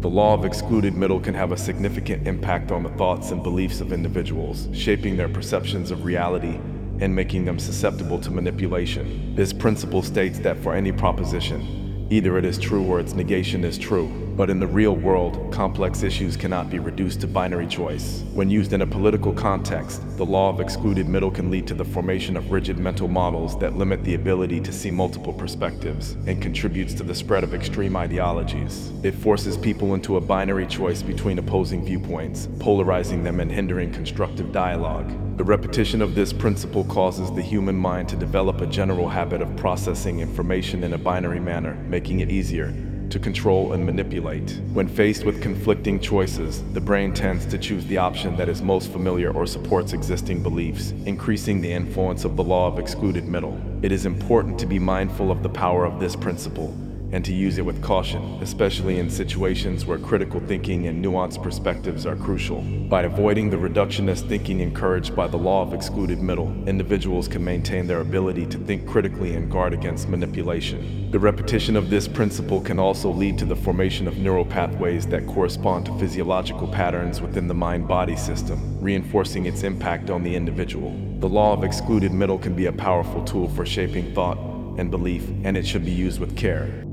The law of excluded middle can have a significant impact on the thoughts and beliefs of individuals, shaping their perceptions of reality and making them susceptible to manipulation. This principle states that for any proposition, Either it is true or its negation is true. But in the real world, complex issues cannot be reduced to binary choice. When used in a political context, the law of excluded middle can lead to the formation of rigid mental models that limit the ability to see multiple perspectives and contributes to the spread of extreme ideologies. It forces people into a binary choice between opposing viewpoints, polarizing them and hindering constructive dialogue. The repetition of this principle causes the human mind to develop a general habit of processing information in a binary manner, making it easier to control and manipulate. When faced with conflicting choices, the brain tends to choose the option that is most familiar or supports existing beliefs, increasing the influence of the law of excluded middle. It is important to be mindful of the power of this principle and to use it with caution, especially in situations where critical thinking and nuanced perspectives are crucial. By avoiding the reductionist thinking encouraged by the law of excluded middle, individuals can maintain their ability to think critically and guard against manipulation. The repetition of this principle can also lead to the formation of neural pathways that correspond to physiological patterns within the mind body system, reinforcing its impact on the individual. The law of excluded middle can be a powerful tool for shaping thought and belief, and it should be used with care.